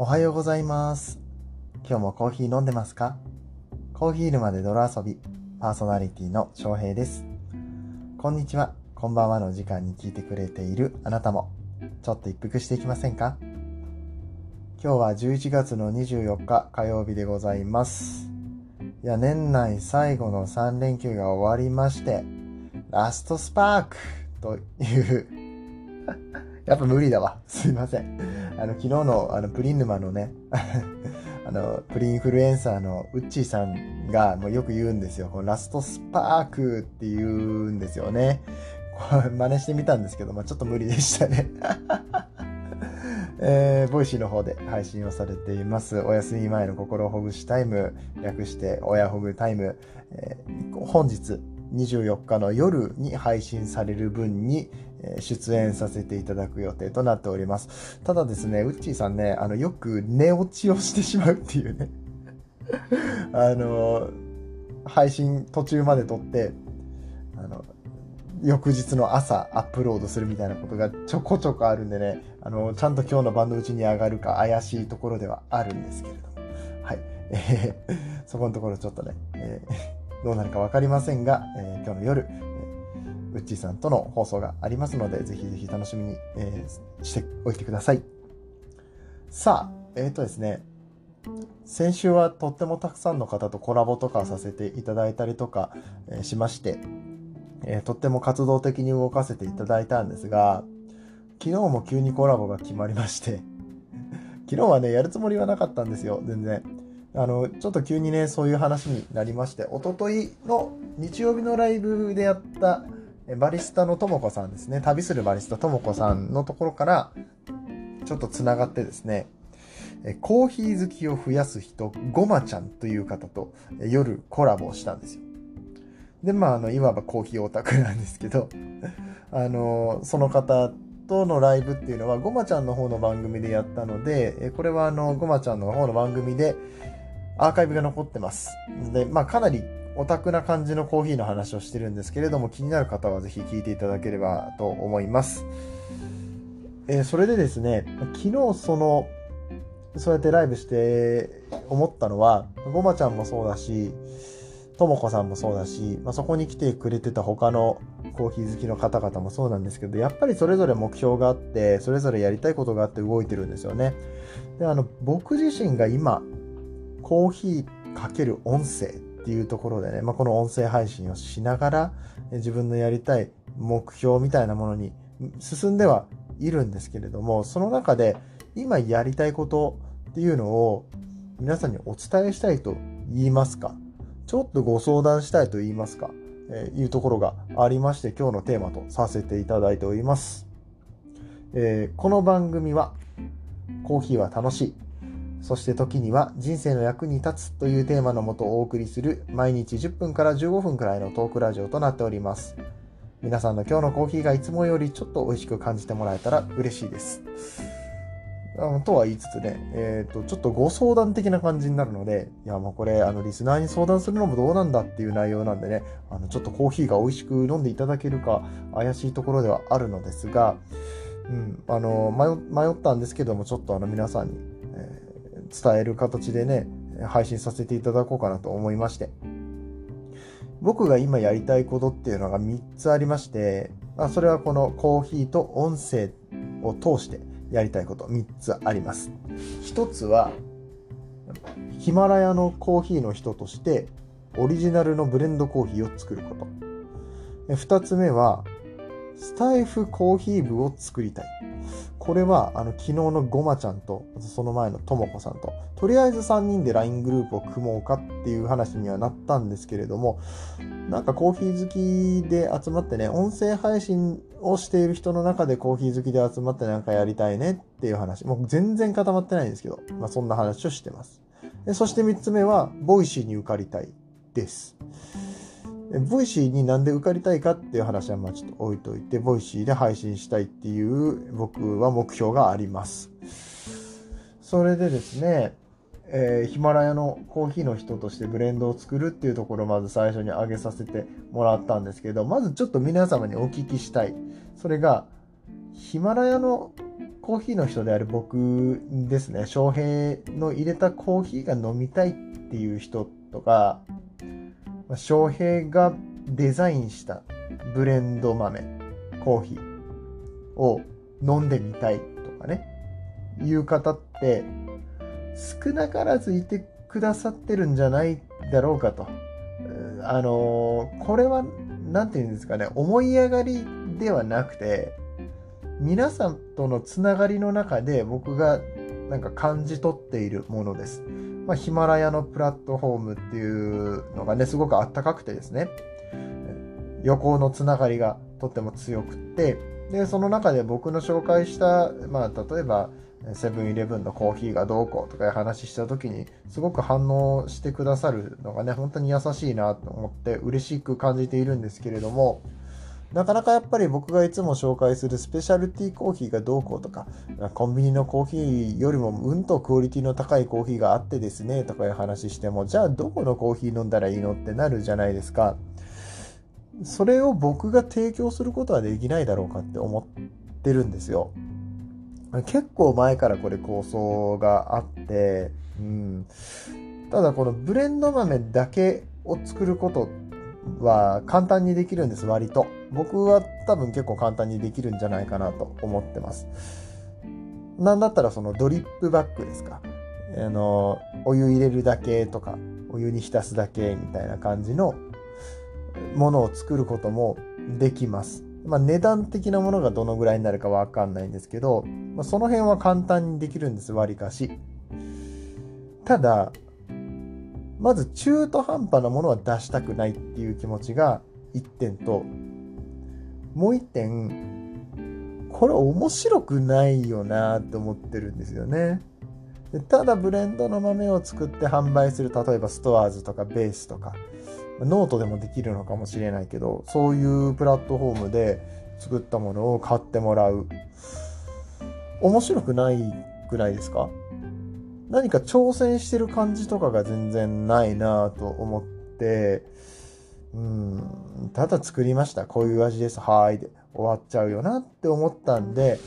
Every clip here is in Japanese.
おはようございます。今日もコーヒー飲んでますか？コーヒー沼で泥遊び、パーソナリティの翔平です。こんにちは、こんばんはの時間に聞いてくれているあなたも、ちょっと一服していきませんか？今日は11月の24日火曜日でございます。いや、年内最後の3連休が終わりまして、ラストスパークという、やっぱ無理だわ。すいません。あの、昨日の、あの、プリン沼のね、あの、プリンフルエンサーのウッチーさんが、もうよく言うんですよ。このラストスパークって言うんですよね。これ真似してみたんですけど、まあちょっと無理でしたね。えー、 Voicyの方で配信をされています。お休み前の心をほぐしタイム、略しておやほぐタイム、えー本日24日の夜に配信される分に出演させていただく予定となっております。ただですね、ウッチーさんね、あの、よく寝落ちをしてしまうっていうね。あの、配信途中まで撮って、あの、翌日の朝アップロードするみたいなことがちょこちょこあるんでね、あの、ちゃんと今日の晩のうちに上がるか怪しいところではあるんですけれども。はい。えーそこのところちょっとね、えーどうなるかわかりませんが、えー今日の夜、ウッチーさんとの放送がありますので、ぜひぜひ楽しみに、えーしておいてください。さあ、えっ、とですね、先週はとってもたくさんの方とコラボとかさせていただいたりとか、えーしまして、えーとっても活動的に動かせていただいたんですが、昨日も急にコラボが決まりまして、昨日はね、やるつもりはなかったんですよ、全然。あの、ちょっと急にね、そういう話になりまして、おとといの日曜日のライブでやった、バリスタのともこさんですね、旅するバリスタともこさんのところから、ちょっとつながってですね、コーヒー好きを増やす人、ごまちゃんという方と夜コラボをしたんですよ。で、まあ、あの、いわばコーヒーオタクなんですけど、あの、その方とのライブっていうのは、ごまちゃんの方の番組でやったので、これはあの、ごまちゃんの方の番組でアーカイブが残ってます。で、まあ、かなりオタクな感じのコーヒーの話をしてるんですけれども、気になる方はぜひ聞いていただければと思います。えーそれでですね、昨日その、そうやってライブして思ったのは、ごまちゃんもそうだし、ともこさんもそうだし、まあ、そこに来てくれてた他のコーヒー好きの方々もそうなんですけど、やっぱりそれぞれ目標があって、それぞれやりたいことがあって動いてるんですよね。で、あの、僕自身が今、コーヒーかける音声っていうところでね、まあ、この音声配信をしながら、自分のやりたい目標みたいなものに進んではいるんですけれども、その中で今やりたいことっていうのを皆さんにお伝えしたいと言いますか、ちょっとご相談したいと言いますか、えーいうところがありまして、今日のテーマとさせていただいております。えーこの番組は、コーヒーは楽しい。そして時には人生の役に立つというテーマのもとお送りする毎日10分から15分くらいのトークラジオとなっております。皆さんの今日のコーヒーがいつもよりちょっと美味しく感じてもらえたら嬉しいです。あとは言いつつね、えっ、と、ちょっとご相談的な感じになるので、いやもうこれ、あの、リスナーに相談するのもどうなんだっていう内容なんでね、あの、ちょっとコーヒーが美味しく飲んでいただけるか怪しいところではあるのですが、うん、あの、迷ったんですけども、ちょっとあの、皆さんに、伝える形でね、配信させていただこうかなと思いまして。僕が今やりたいことっていうのが3つありまして、まあ、それはこのコーヒーと音声を通してやりたいこと3つあります。1つは、ヒマラヤのコーヒーの人として、オリジナルのブレンドコーヒーを作ること。2つ目は、スタイフコーヒー部を作りたい。これは、あの、昨日のごまちゃんと、その前のともこさんと、とりあえず3人で LINE グループを組もうかっていう話にはなったんですけれども、なんかコーヒー好きで集まってね、音声配信をしている人の中でコーヒー好きで集まってなんかやりたいねっていう話。もう全然固まってないんですけど、まあそんな話をしてます。でそして3つ目は、 Voicyに受かりたいです。 Voicyになんで受かりたいかっていう話はまあちょっと置いといて、 Voicyで配信したいっていう僕は目標があります。それでですね、えーヒマラヤのコーヒーの人としてブレンドを作るっていうところをまず最初に挙げさせてもらったんですけど、まずちょっと皆様にお聞きしたい。それが、ヒマラヤのコーヒーの人である僕ですね、翔平の入れたコーヒーが飲みたいっていう人とか、ま翔平がデザインしたブレンド豆、コーヒーを飲んでみたいとかね、いう方って少なからずいてくださってるんじゃないだろうかと。あのこれは、何て言うんですかね、思い上がりではなくて、皆さんとのつながりの中で僕がなんか感じ取っているものです。まあ、ヒマラヤのプラットフォームっていうのがね、すごくあったかくてですね、横のつながりがとっても強くって、で、その中で僕の紹介した、まあ、例えば、セブンイレブンのコーヒーがどうこうとかいう話した時にすごく反応してくださるのがね本当に優しいなと思って嬉しく感じているんですけれどもなかなかやっぱり僕がいつも紹介するスペシャルティーコーヒーがどうこうとか、コンビニのコーヒーよりもうんとクオリティの高いコーヒーがあってですねとかいう話しても、じゃあどこのコーヒー飲んだらいいのってなるじゃないですか。それを僕が提供することはできないだろうかって思ってるんですよ。結構前からこれ構想があって、うん。ただこのブレンド豆だけを作ることは簡単にできるんです、割と。僕は多分結構簡単にできるんじゃないかなと思ってます。なんだったらそのドリップバッグですか。あの、お湯入れるだけとか、お湯に浸すだけみたいな感じのものを作ることもできます。まあ、値段的なものがどのぐらいになるかわかんないんですけど、まあ、その辺は簡単にできるんです、割かし。ただ、まず中途半端なものは出したくないっていう気持ちが1点と、もう1点、これ面白くないよなって思ってるんですよね。でただブレンドの豆を作って販売する、例えば STORESとかベースとか、ノートでもできるのかもしれないけど、そういうプラットフォームで作ったものを買ってもらう。面白くないくらいですか？何か挑戦してる感じとかが全然ないなと思って、うん、ただ作りました。こういう味です。はーい。で終わっちゃうよなって思ったんで、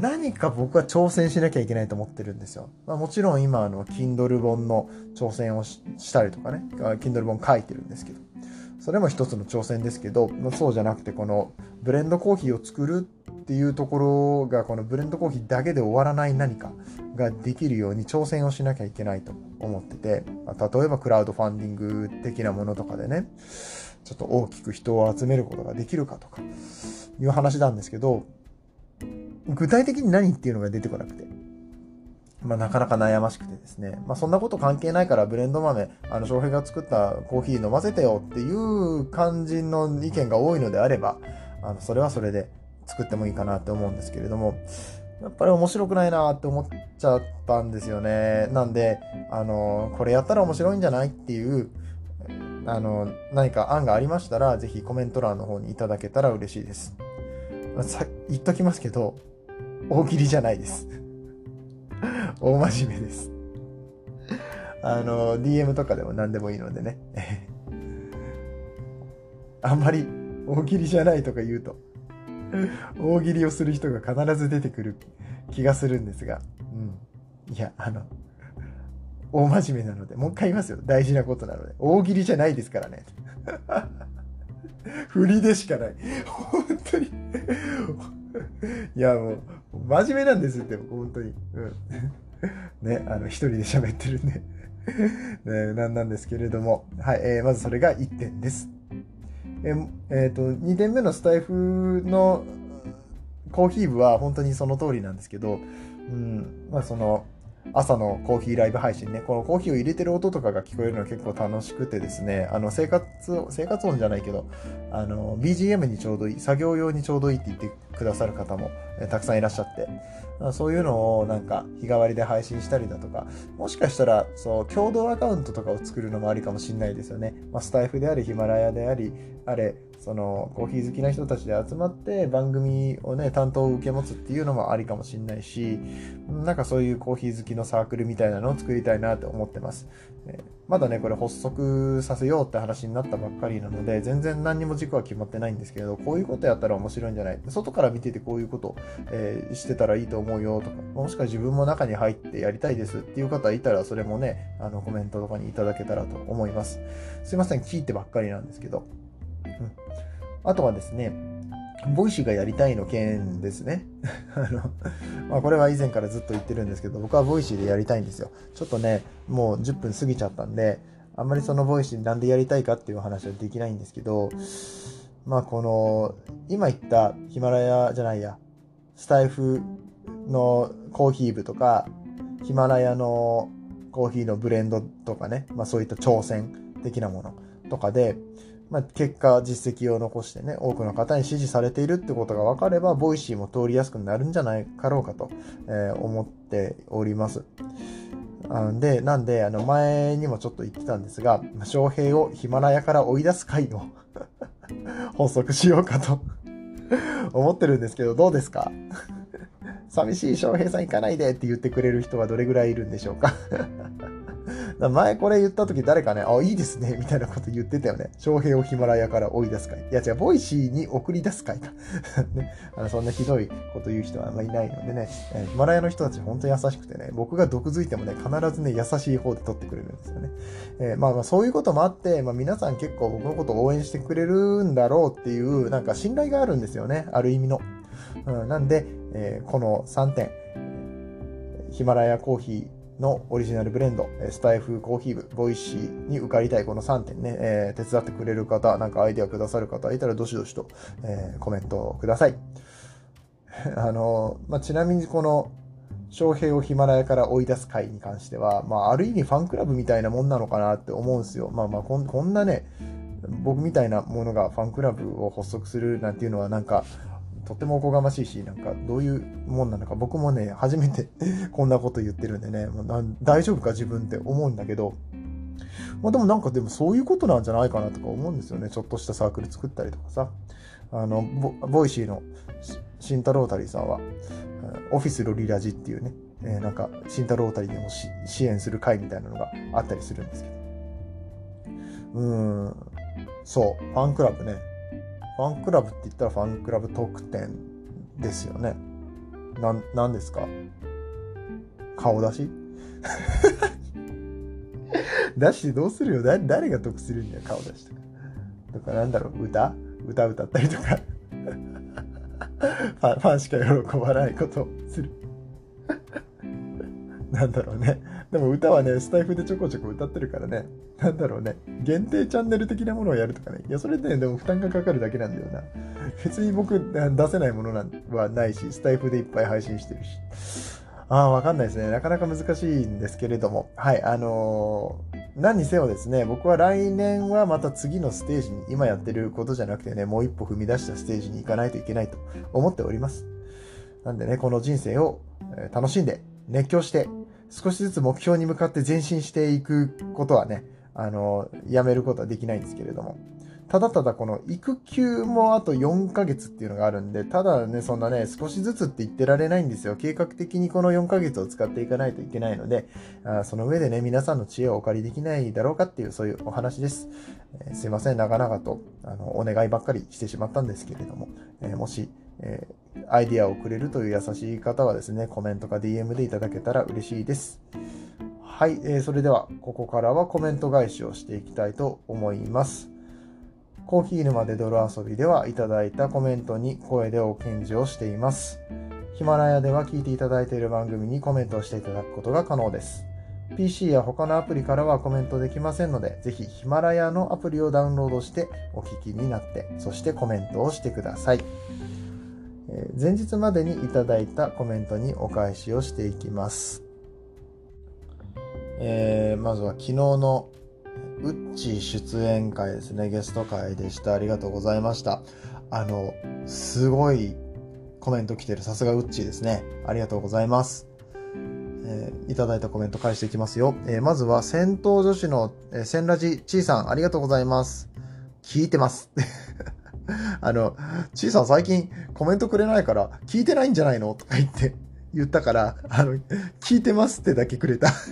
何か僕は挑戦しなきゃいけないと思ってるんですよ。まあ、もちろん今、あの、Kindle 本の挑戦をしたりとかね、Kindle 本書いてるんですけど、それも一つの挑戦ですけど、そうじゃなくて、このブレンドコーヒーを作るっていうところが、このブレンドコーヒーだけで終わらない何かができるように挑戦をしなきゃいけないと思ってて、例えばクラウドファンディング的なものとかでね、ちょっと大きく人を集めることができるかとかいう話なんですけど、具体的に何っていうのが出てこなくて。まあ、なかなか悩ましくてですね。まあ、そんなこと関係ないからブレンド豆、あの、翔平が作ったコーヒー飲ませてよっていう感じの意見が多いのであれば、あの、それはそれで作ってもいいかなって思うんですけれども、やっぱり面白くないなって思っちゃったんですよね。なんで、あの、これやったら面白いんじゃないっていう、あの、何か案がありましたら、ぜひコメント欄の方にいただけたら嬉しいです。さ言っときますけど、大喜利じゃないです。大真面目です。あの、DM とかでも何でもいいのでね。あんまり大喜利じゃないとか言うと、大喜利をする人が必ず出てくる気がするんですが、うん。いや、あの、大真面目なので、もう一回言いますよ。大事なことなので。大喜利じゃないですからね。振りでしかない。本当にいや、もう、真面目なんですって、本当に。うん。ね、あの、一人で喋ってるんでね、なんなんですけれども。はい、えー、まずそれが1点です。えー、えー、と、2点目のスタイフのコーヒー部は本当にその通りなんですけど、うん、まあその、朝のコーヒーライブ配信ね、このコーヒーを入れてる音とかが聞こえるのは結構楽しくてですね、あの生活、生活音じゃないけど、あの、BGM にちょうどいい、作業用にちょうどいいって言ってくださる方も、たくさんいらっしゃって、そういうのをなんか日替わりで配信したりだとか、もしかしたら、そう、共同アカウントとかを作るのもありかもしれないですよね。まあ、スタイフであり、ヒマラヤであり、あれ、そのコーヒー好きな人たちで集まって番組をね担当を受け持つっていうのもありかもしれないしなんかそういうコーヒー好きのサークルみたいなのを作りたいなと思ってます。まだね、これ発足させようって話になったばっかりなので、全然何にも軸は決まってないんですけれど、こういうことやったら面白いんじゃない？外から見ててこういうこと、えー、してたらいいと思うよとか、もしくは自分も中に入ってやりたいですっていう方いたら、それもね、あのコメントとかにいただけたらと思います。すいません、聞いてばっかりなんですけど。あとはですね、 Voicyがやりたいの件ですね。あの、まあこれは以前からずっと言ってるんですけど、僕は Voicyでやりたいんですよ。ちょっとね、もう10分過ぎちゃったんで、あんまりその Voicyなんでやりたいかっていう話はできないんですけど、まあこの、今言ったヒマラヤじゃないや、スタイフのコーヒー部とか、ヒマラヤのコーヒーのブレンドとかね、まあそういった挑戦的なものとかで、まあ、結果、実績を残してね、多くの方に支持されているってことが分かれば、 Voicyも通りやすくなるんじゃないかろうかと、えー、思っております。で、なんで、あの、前にもちょっと言ってたんですが、翔平をヒマラヤから追い出す会を 発足しようかと 思ってるんですけど、どうですか？寂しい翔平さん行かないでって言ってくれる人はどれぐらいいるんでしょうか？前これ言った時誰かね、あ、いいですね、みたいなこと言ってたよね。翔平をヒマラヤから追い出す会。いや違う、 Voicyに送り出す会か。ね、あのそんなひどいこと言う人はあんまいないのでね、えー、ヒマラヤの人たち本当に優しくてね、僕が毒づいてもね、必ずね、優しい方で取ってくれるんですよね。えー、まあまあそういうこともあって、まあ皆さん結構僕のことを応援してくれるんだろうっていう、なんか信頼があるんですよね、ある意味の。うん、なんで、えー、この3点、ヒマラヤコーヒー、のオリジナルブレンド、スタイフコーヒー部、 Voicyに受かりたいこの3点ね、えー、手伝ってくれる方、なんかアイデアくださる方いたらどしどしと、えー、コメントください。あの、まあ、ちなみにこの、翔平をヒマラヤから追い出す会に関しては、まあ、ある意味ファンクラブみたいなもんなのかなって思うんですよ。まあまあこん、こんなね、僕みたいなものがファンクラブを発足するなんていうのはなんか、とてもおこがましいし、なんかどういうもんなのか、僕もね、初めて こんなこと言ってるんでね、もう大丈夫か自分って思うんだけど、まあでもなんかでもそういうことなんじゃないかなとか思うんですよね。ちょっとしたサークル作ったりとかさ。あの、ボ Voicyの慎太郎タリーさんは、オフィスロリラジっていうね、えー、なんか慎太郎タリーを支援する会みたいなのがあったりするんですけど。うーん、そう、ファンクラブね。ファンクラブって言ったらファンクラブ特典ですよね。な、なんですか？顔出し？出してどうするよ？誰誰が得するんだよ、顔出しとか。とか、なんだろう、歌？歌歌ったりとか ファン。ファンしか喜ばないことをする なんだろうね。でも歌はね、スタイフでちょこちょこ歌ってるからね、なんだろうね、限定チャンネル的なものをやるとかね。いや、それで、ね、でも負担がかかるだけなんだよな。別に僕出せないものなんはないし、スタイフでいっぱい配信してるし。ああ、わかんないですね。なかなか難しいんですけれども。はい、あのー、何にせよですね、僕は来年はまた次のステージに、今やってることじゃなくてね、もう一歩踏み出したステージに行かないといけないと思っております。なんでね、この人生を楽しんで、熱狂して、少しずつ目標に向かって前進していくことはね、あの、やめることはできないんですけれども。ただただこの育休もあと4ヶ月っていうのがあるんで、ただね、そんなね、少しずつって言ってられないんですよ。計画的にこの4ヶ月を使っていかないといけないので、あその上でね、皆さんの知恵をお借りできないだろうかっていう、そういうお話です。えー、すいません、長々とあのお願いばっかりしてしまったんですけれども、えー、もし、えー、アイディアをくれるという優しい方はですね、コメントか DM でいただけたら嬉しいです。はい、えー、それではここからはコメント返しをしていきたいと思います。コーヒー沼で泥遊びではいただいたコメントに声でお返事をしています。ヒマラヤでは聞いていただいている番組にコメントをしていただくことが可能です。PC や他のアプリからはコメントできませんので、ぜひヒマラヤのアプリをダウンロードしてお聞きになって、そしてコメントをしてください。え前日までにいただいたコメントにお返しをしていきます。えー、まずは昨日のウッチ出演会ですね、ゲスト会でした。ありがとうございました。あの、すごいコメント来てる。さすがウッチーですね。ありがとうございます。えー、いただいたコメント返していきますよ。えー、まずは、戦闘女子の、えー、千ラジちーさん、ありがとうございます。聞いてます。あの、ちーさん最近コメントくれないから、聞いてないんじゃないの？とか言って、言ったから、あの、聞いてますってだけくれた。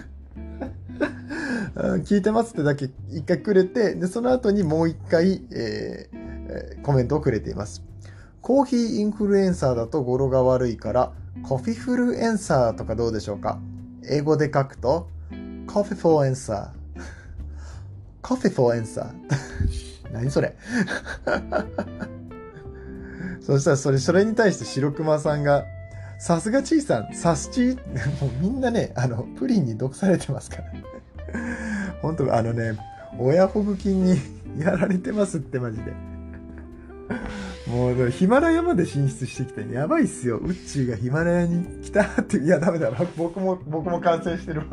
聞いてますってだけ一回くれて、で、その後にもう一回、えー、コメントをくれています。コーヒーインフルエンサーだと語呂が悪いから、コフィフルエンサーとかどうでしょうか？英語で書くと、コフィフォーエンサー。コフィフォーエンサー。何それ そしたらそれ、それに対して白熊さんが、さすがちいさん、さすちもうみんなね、あの、プリンに毒されてますから。本当あのね、親保護金に やられてますってマジで。もう、ヒマラヤまで進出してきて、やばいっすよ。ウッチーがヒマラヤに来たって、いや、ダメだ。僕も、僕も感染してるわ。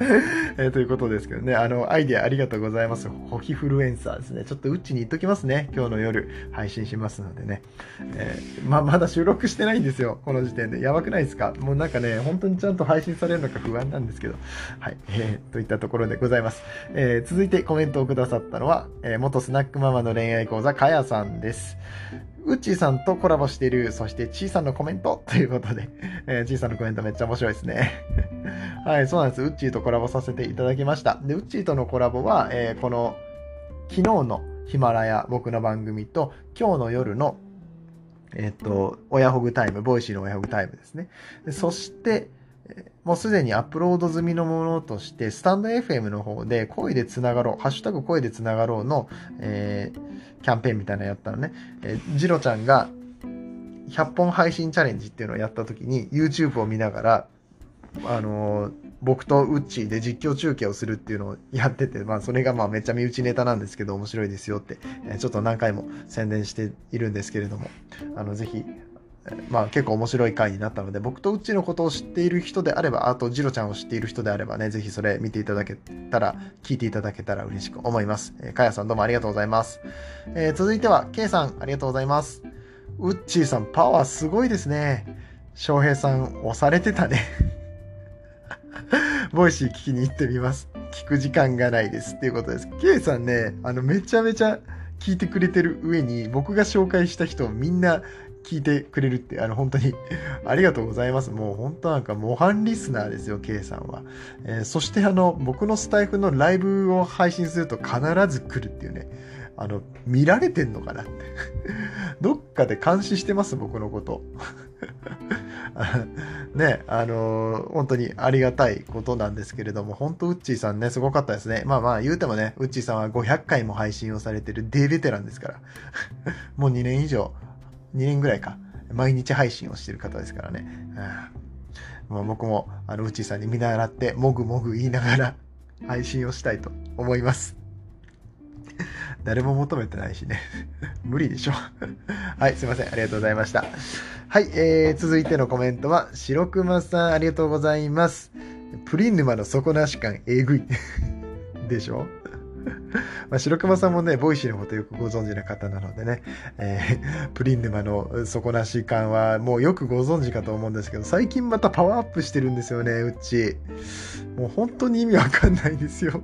えー、ということですけどね、あの、アイディアありがとうございます。ホキフルエンサーですね。ちょっとうちに言っときますね。今日の夜配信しますのでね。えー、ま、まだ収録してないんですよ。この時点で。やばくないですか？もうなんかね、本当にちゃんと配信されるのか不安なんですけど。はい。えー、といったところでございます。えー、続いてコメントをくださったのは、えー、元スナックママの恋愛講座、かやさんです。うっちーさんとコラボしている、そしてちーさんのコメントということで、えー、ちーさんのコメントめっちゃ面白いですね。はい、そうなんです。うっちーとコラボさせていただきました。で、うっちーとのコラボは、えー、この、昨日のヒマラヤ、僕の番組と、今日の夜の、えっ、と、おやほぐタイム、 Voicyのおやほぐタイムですね。でそして、もうすでにアップロード済みのものとして、スタンド FM の方で声でつながろう、ハッシュタグ声でつながろうの、えー、キャンペーンみたいなのやったのね。えー、ジロちゃんが100本配信チャレンジっていうのをやった時に YouTube を見ながら、あのー、僕とウッチーで実況中継をするっていうのをやってて、まあそれがまあめっちゃ身内ネタなんですけど面白いですよって、えちょっと何回も宣伝しているんですけれども、あのぜひまあ結構面白い回になったので、僕とうっちーのことを知っている人であれば、あとジロちゃんを知っている人であればね、ぜひそれ見ていただけたら、聞いていただけたら嬉しく思います。えー、かやさんどうもありがとうございます。えー、続いては、けいさんありがとうございます。うっちーさん、パワーすごいですね。翔平さん、押されてたね Voicy聞きに行ってみます。聞く時間がないですっていうことです。ケイさんね、あの、めちゃめちゃ聞いてくれてる上に、僕が紹介した人みんな聞いてくれるって、あの、本当に ありがとうございます。もう本当なんか模範リスナーですよ、K さんは。えー、そしてあの、僕のスタイフのライブを配信すると必ず来るっていうね。あの、見られてんのかなって どっかで監視してます、僕のこと。ね、あのー、本当にありがたいことなんですけれども、本当ウッチーさんね、すごかったですね。まあまあ言うてもね、ウッチーさんは500回も配信をされてるデーベテランですから。もう2年以上2年ぐらいか、毎日配信をしてる方ですからね。うん、まあ、僕も、あの、うちさんに見習って、もぐもぐ言いながら配信をしたいと思います。誰も求めてないしね。無理でしょ。はい、すいません。ありがとうございました。はい、えー、続いてのコメントは、白熊さん、ありがとうございます。プリン沼の底なし感、えぐい。でしょ？まあ、白熊さんもね、 Voicyのことよくご存知な方なのでね、えー、プリン沼の底なし感はもうよくご存知かと思うんですけど、最近またパワーアップしてるんですよね、うっちー。もう本当に意味わかんないですよ。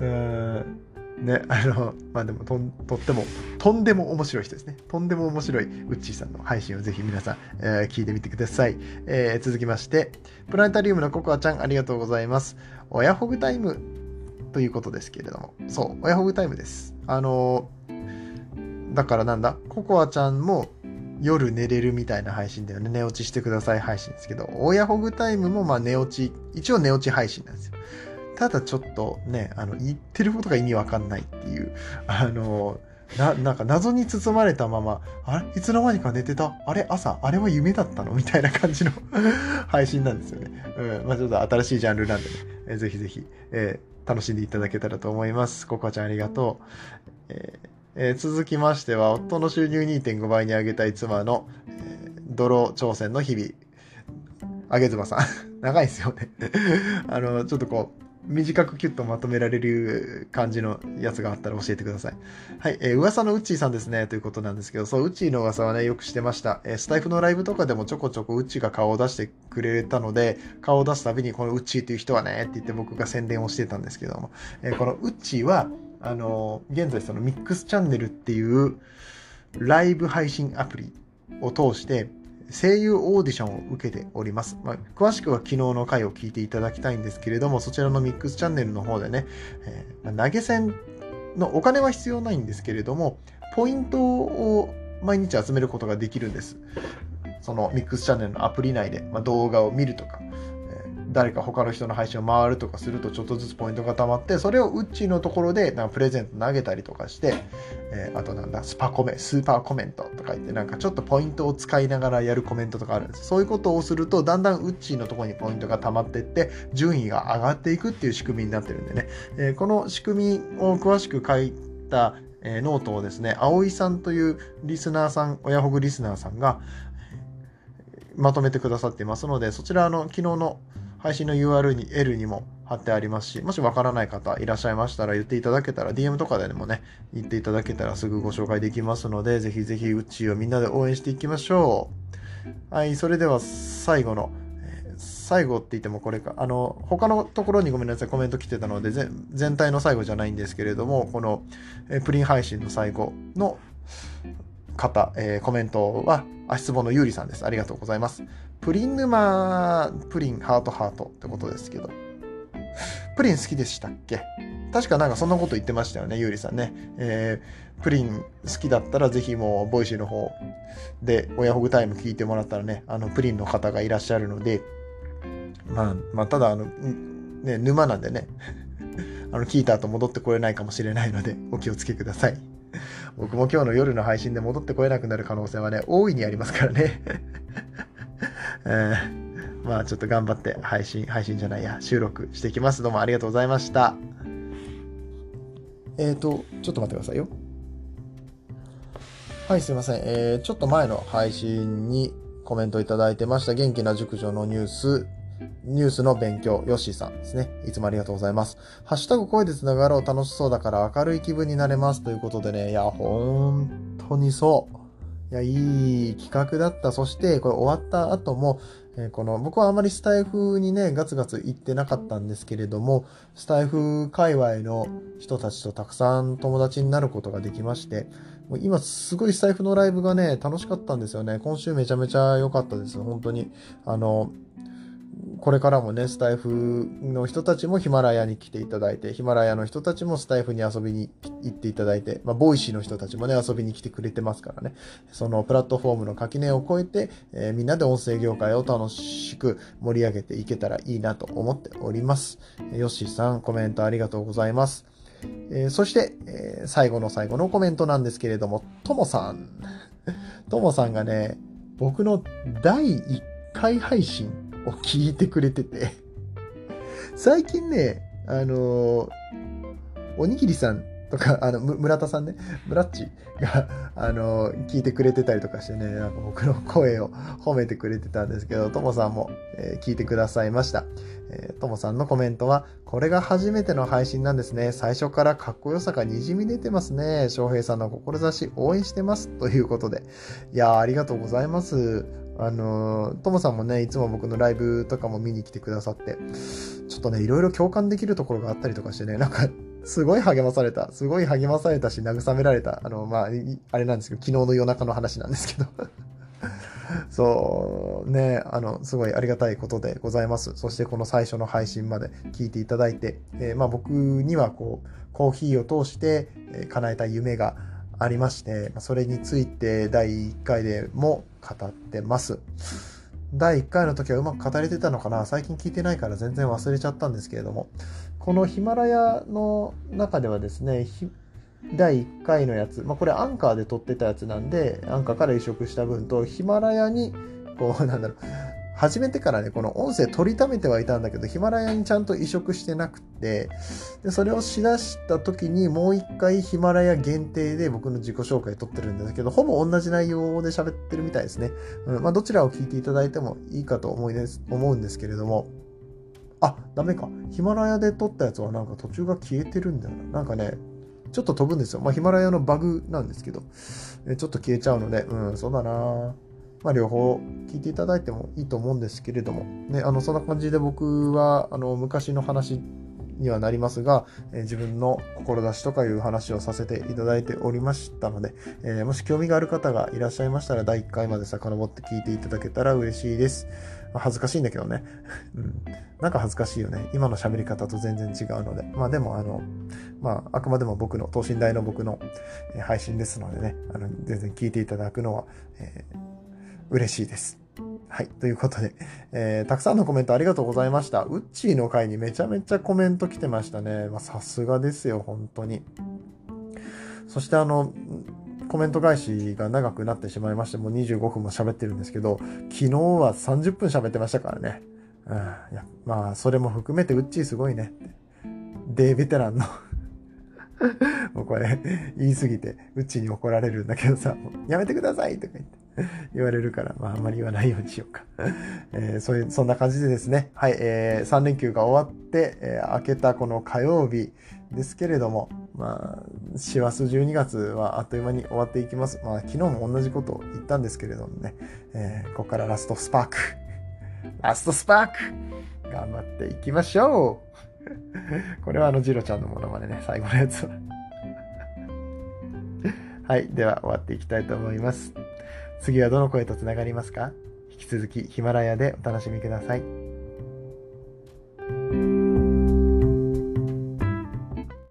うんね、あの、まあでもと、とっても、とんでも面白い人ですね。とんでも面白いウッチーさんの配信をぜひ皆さん、えー、聞いてみてください。えー、続きまして、プラネタリウムのココアちゃん、ありがとうございます。親ホグタイムということですけれども、そう、親ホグタイムです。あの、だからなんだ、ココアちゃんも夜寝れるみたいな配信だよね。寝落ちしてください配信ですけど、親ホグタイムもまあ寝落ち、一応寝落ち配信なんですよ。ただちょっとね、あの、言ってることが意味わかんないっていう、あの、な、なんか謎に包まれたまま、あれ？いつの間にか寝てた？あれ？朝？あれは夢だったの？みたいな感じの配信なんですよね。うん。まあちょっと新しいジャンルなんでね、えー、ぜひぜひ、えー楽しんでいただけたらと思います。ココアちゃんありがとう。えーえー、続きましては、夫の収入2.5倍に上げたい妻の、えー、泥挑戦の日々。あげずまさん。長いですよね あの、ちょっとこう、短くキュッとまとめられる感じのやつがあったら教えてください。はい、えー、噂のうっちーさんですね、ということなんですけど、そう、うっちーの噂はね、よくしてました。えー、スタイフのライブとかでもちょこちょこうっちーが顔を出してくれたので、顔を出すたびに、このうっちーという人はね、って言って僕が宣伝をしてたんですけども、えー、このうっちーは、あの現在そのミックスチャンネルっていうライブ配信アプリを通して、声優オーディションを受けております。まあ、詳しくは昨日の回を聞いていただきたいんですけれども、そちらのミックスチャンネルの方でね、えー、投げ銭のお金は必要ないんですけれども、ポイントを毎日集めることができるんです。そのミックスチャンネルのアプリ内で、まあ、動画を見るとか、誰か他の人の配信を回るとかするとちょっとずつポイントが溜まってそれをウッチーのところでなんかプレゼント投げたりとかして、えー、あとなんだスパコメスーパーコメントとか言ってなんかちょっとポイントを使いながらやるコメントとかあるんです。そういうことをするとだんだんウッチーのところにポイントが溜まってって順位が上がっていくっていう仕組みになってるんでね、えー、この仕組みを詳しく書いたえノートをですね、葵さんというリスナーさん、おやほぐリスナーさんがまとめてくださっていますので、そちらの昨日の配信の URL にも貼ってありますし、もしわからない方いらっしゃいましたら言っていただけたら、DM とかでもね、言っていただけたらすぐご紹介できますので、ぜひぜひうちをみんなで応援していきましょう。はい、それでは最後の、最後って言ってもこれか、あの、他のところにごめんなさい、コメント来てたので、全体の最後じゃないんですけれども、この、えプリン配信の最後の方、えー、コメントは、足つぼのゆうりさんです。ありがとうございます。プリン沼、プリン、ハートハートってことですけど。プリン好きでしたっけ？確かなんかそんなこと言ってましたよね、ゆうりさんね。えー、プリン好きだったらぜひもう、ボイシーの方で親ホグタイム聞いてもらったらね、あの、プリンの方がいらっしゃるので、まあ、まあ、ただ、あの、ね、沼なんでね、あの、聞いた後戻ってこれないかもしれないので、お気をつけください。僕も今日の夜の配信で戻ってこれなくなる可能性はね、大いにありますからね。えー、まあちょっと頑張って配信、配信じゃないや、収録していきます。どうもありがとうございました。えっ、ー、と、ちょっと待ってくださいよ。はい、すいません。えー、ちょっと前の配信にコメントいただいてました。元気な熟女のニュースニュースの勉強、ヨッシーさんですね。いつもありがとうございます。ハッシュタグ声でつながろう楽しそうだから明るい気分になれますということでね、いや、本当にそう。いや、いい企画だった。そして、これ終わった後も、えー、この、僕はあまりスタイフにね、ガツガツ行ってなかったんですけれども、スタイフ界隈の人たちとたくさん友達になることができまして、もう今すごいスタイフのライブがね、楽しかったんですよね。今週めちゃめちゃ良かったです。本当に。あの、これからもね、スタイフの人たちもヒマラヤに来ていただいて、ヒマラヤの人たちもスタイフに遊びに行っていただいて、まあ、ボイシーの人たちもね、遊びに来てくれてますからね、そのプラットフォームの垣根を越えて、えー、みんなで音声業界を楽しく盛り上げていけたらいいなと思っております。ヨッシーさん、コメントありがとうございます。えー、そして、えー、最後の最後のコメントなんですけれども、ともさん。ともさんがね、僕の第1回配信を聞いてくれてて最近ね、あのー、おにぎりさんとか、あの、村田さんね、村っちが、あのー、聞いてくれてたりとかしてね、なんか僕の声を褒めてくれてたんですけど、ともさんも、えー、聞いてくださいました。えー、ともさんのコメントは、これが初めての配信なんですね。最初からかっこよさが滲み出てますね。翔平さんの志応援してます。ということで。いや、ありがとうございます。あの、ともさんもね、いつも僕のライブとかも見に来てくださって、ちょっとね、いろいろ共感できるところがあったりとかしてね、なんか、すごい励まされた。すごい励まされたし、慰められた。あの、まあ、あれなんですけど、昨日の夜中の話なんですけど。そう、ね、あの、すごいありがたいことでございます。そしてこの最初の配信まで聞いていただいて、えー、まあ僕にはこう、コーヒーを通して、え、叶えた夢がありまして、それについて第1回でも語ってます。第1回の時はうまく語れてたのかな？最近聞いてないから全然忘れちゃったんですけれども、このヒマラヤの中ではですね、第1回のやつ、まあ、これアンカーで撮ってたやつなんで、アンカーから移植した分と、ヒマラヤに、こう、なんだろう、始めてからね、この音声取りためてはいたんだけど、ヒマラヤにちゃんと移植してなくて、で、それをしだした時にもう一回ヒマラヤ限定で僕の自己紹介撮ってるんですけど、ほぼ同じ内容で喋ってるみたいですね。うん、まあ、どちらを聞いていただいてもいいかと思いです思うんですけれども、あ、ダメか。ヒマラヤで撮ったやつはなんか途中が消えてるんだよな。なんかね、ちょっと飛ぶんですよ。まあ、ヒマラヤのバグなんですけど、ちょっと消えちゃうので、うん、そうだなまあ、両方聞いていただいてもいいと思うんですけれども、ね、あのそんな感じで僕はあの昔の話にはなりますが、えー、自分の志とかいう話をさせていただいておりましたので、えー、もし興味がある方がいらっしゃいましたら、第1回まで遡って聞いていただけたら嬉しいです。恥ずかしいんだけどね。うん。なんか恥ずかしいよね。今の喋り方と全然違うので。まあでも、あの、まあ、あくまでも僕の、等身大の僕の、配信ですのでね、あの、全然聞いていただくのは、えー、嬉しいです。はい。ということで、えー、たくさんのコメントありがとうございました。ウッチーの回にめちゃめちゃコメント来てましたね。まあ、さすがですよ、本当に。そしてあの、コメント返しが長くなってしまいまして、もう25分も喋ってるんですけど、昨日は30分喋ってましたからね。うん、いやまあ、それも含めてウッチーすごいね。デーベテランの もうこれ、言い過ぎて、うちに怒られるんだけどさ、やめてくださいとか言って。言われるから、まあ、あんまり言わないようにしようか。えー、そういう、そんな感じでですね、はい、えー、3連休が終わって、えー、明けたこの火曜日ですけれども、まあ、師走12月はあっという間に終わっていきます。まあ、昨日も同じことを言ったんですけれどもね、えー、ここからラストスパーク。ラストスパーク頑張っていきましょうこれはあの、ジロちゃんのものまねね、最後のやつははい。では、終わっていきたいと思います。次はどの声とつながりますか？引き続きヒマラヤでお楽しみください。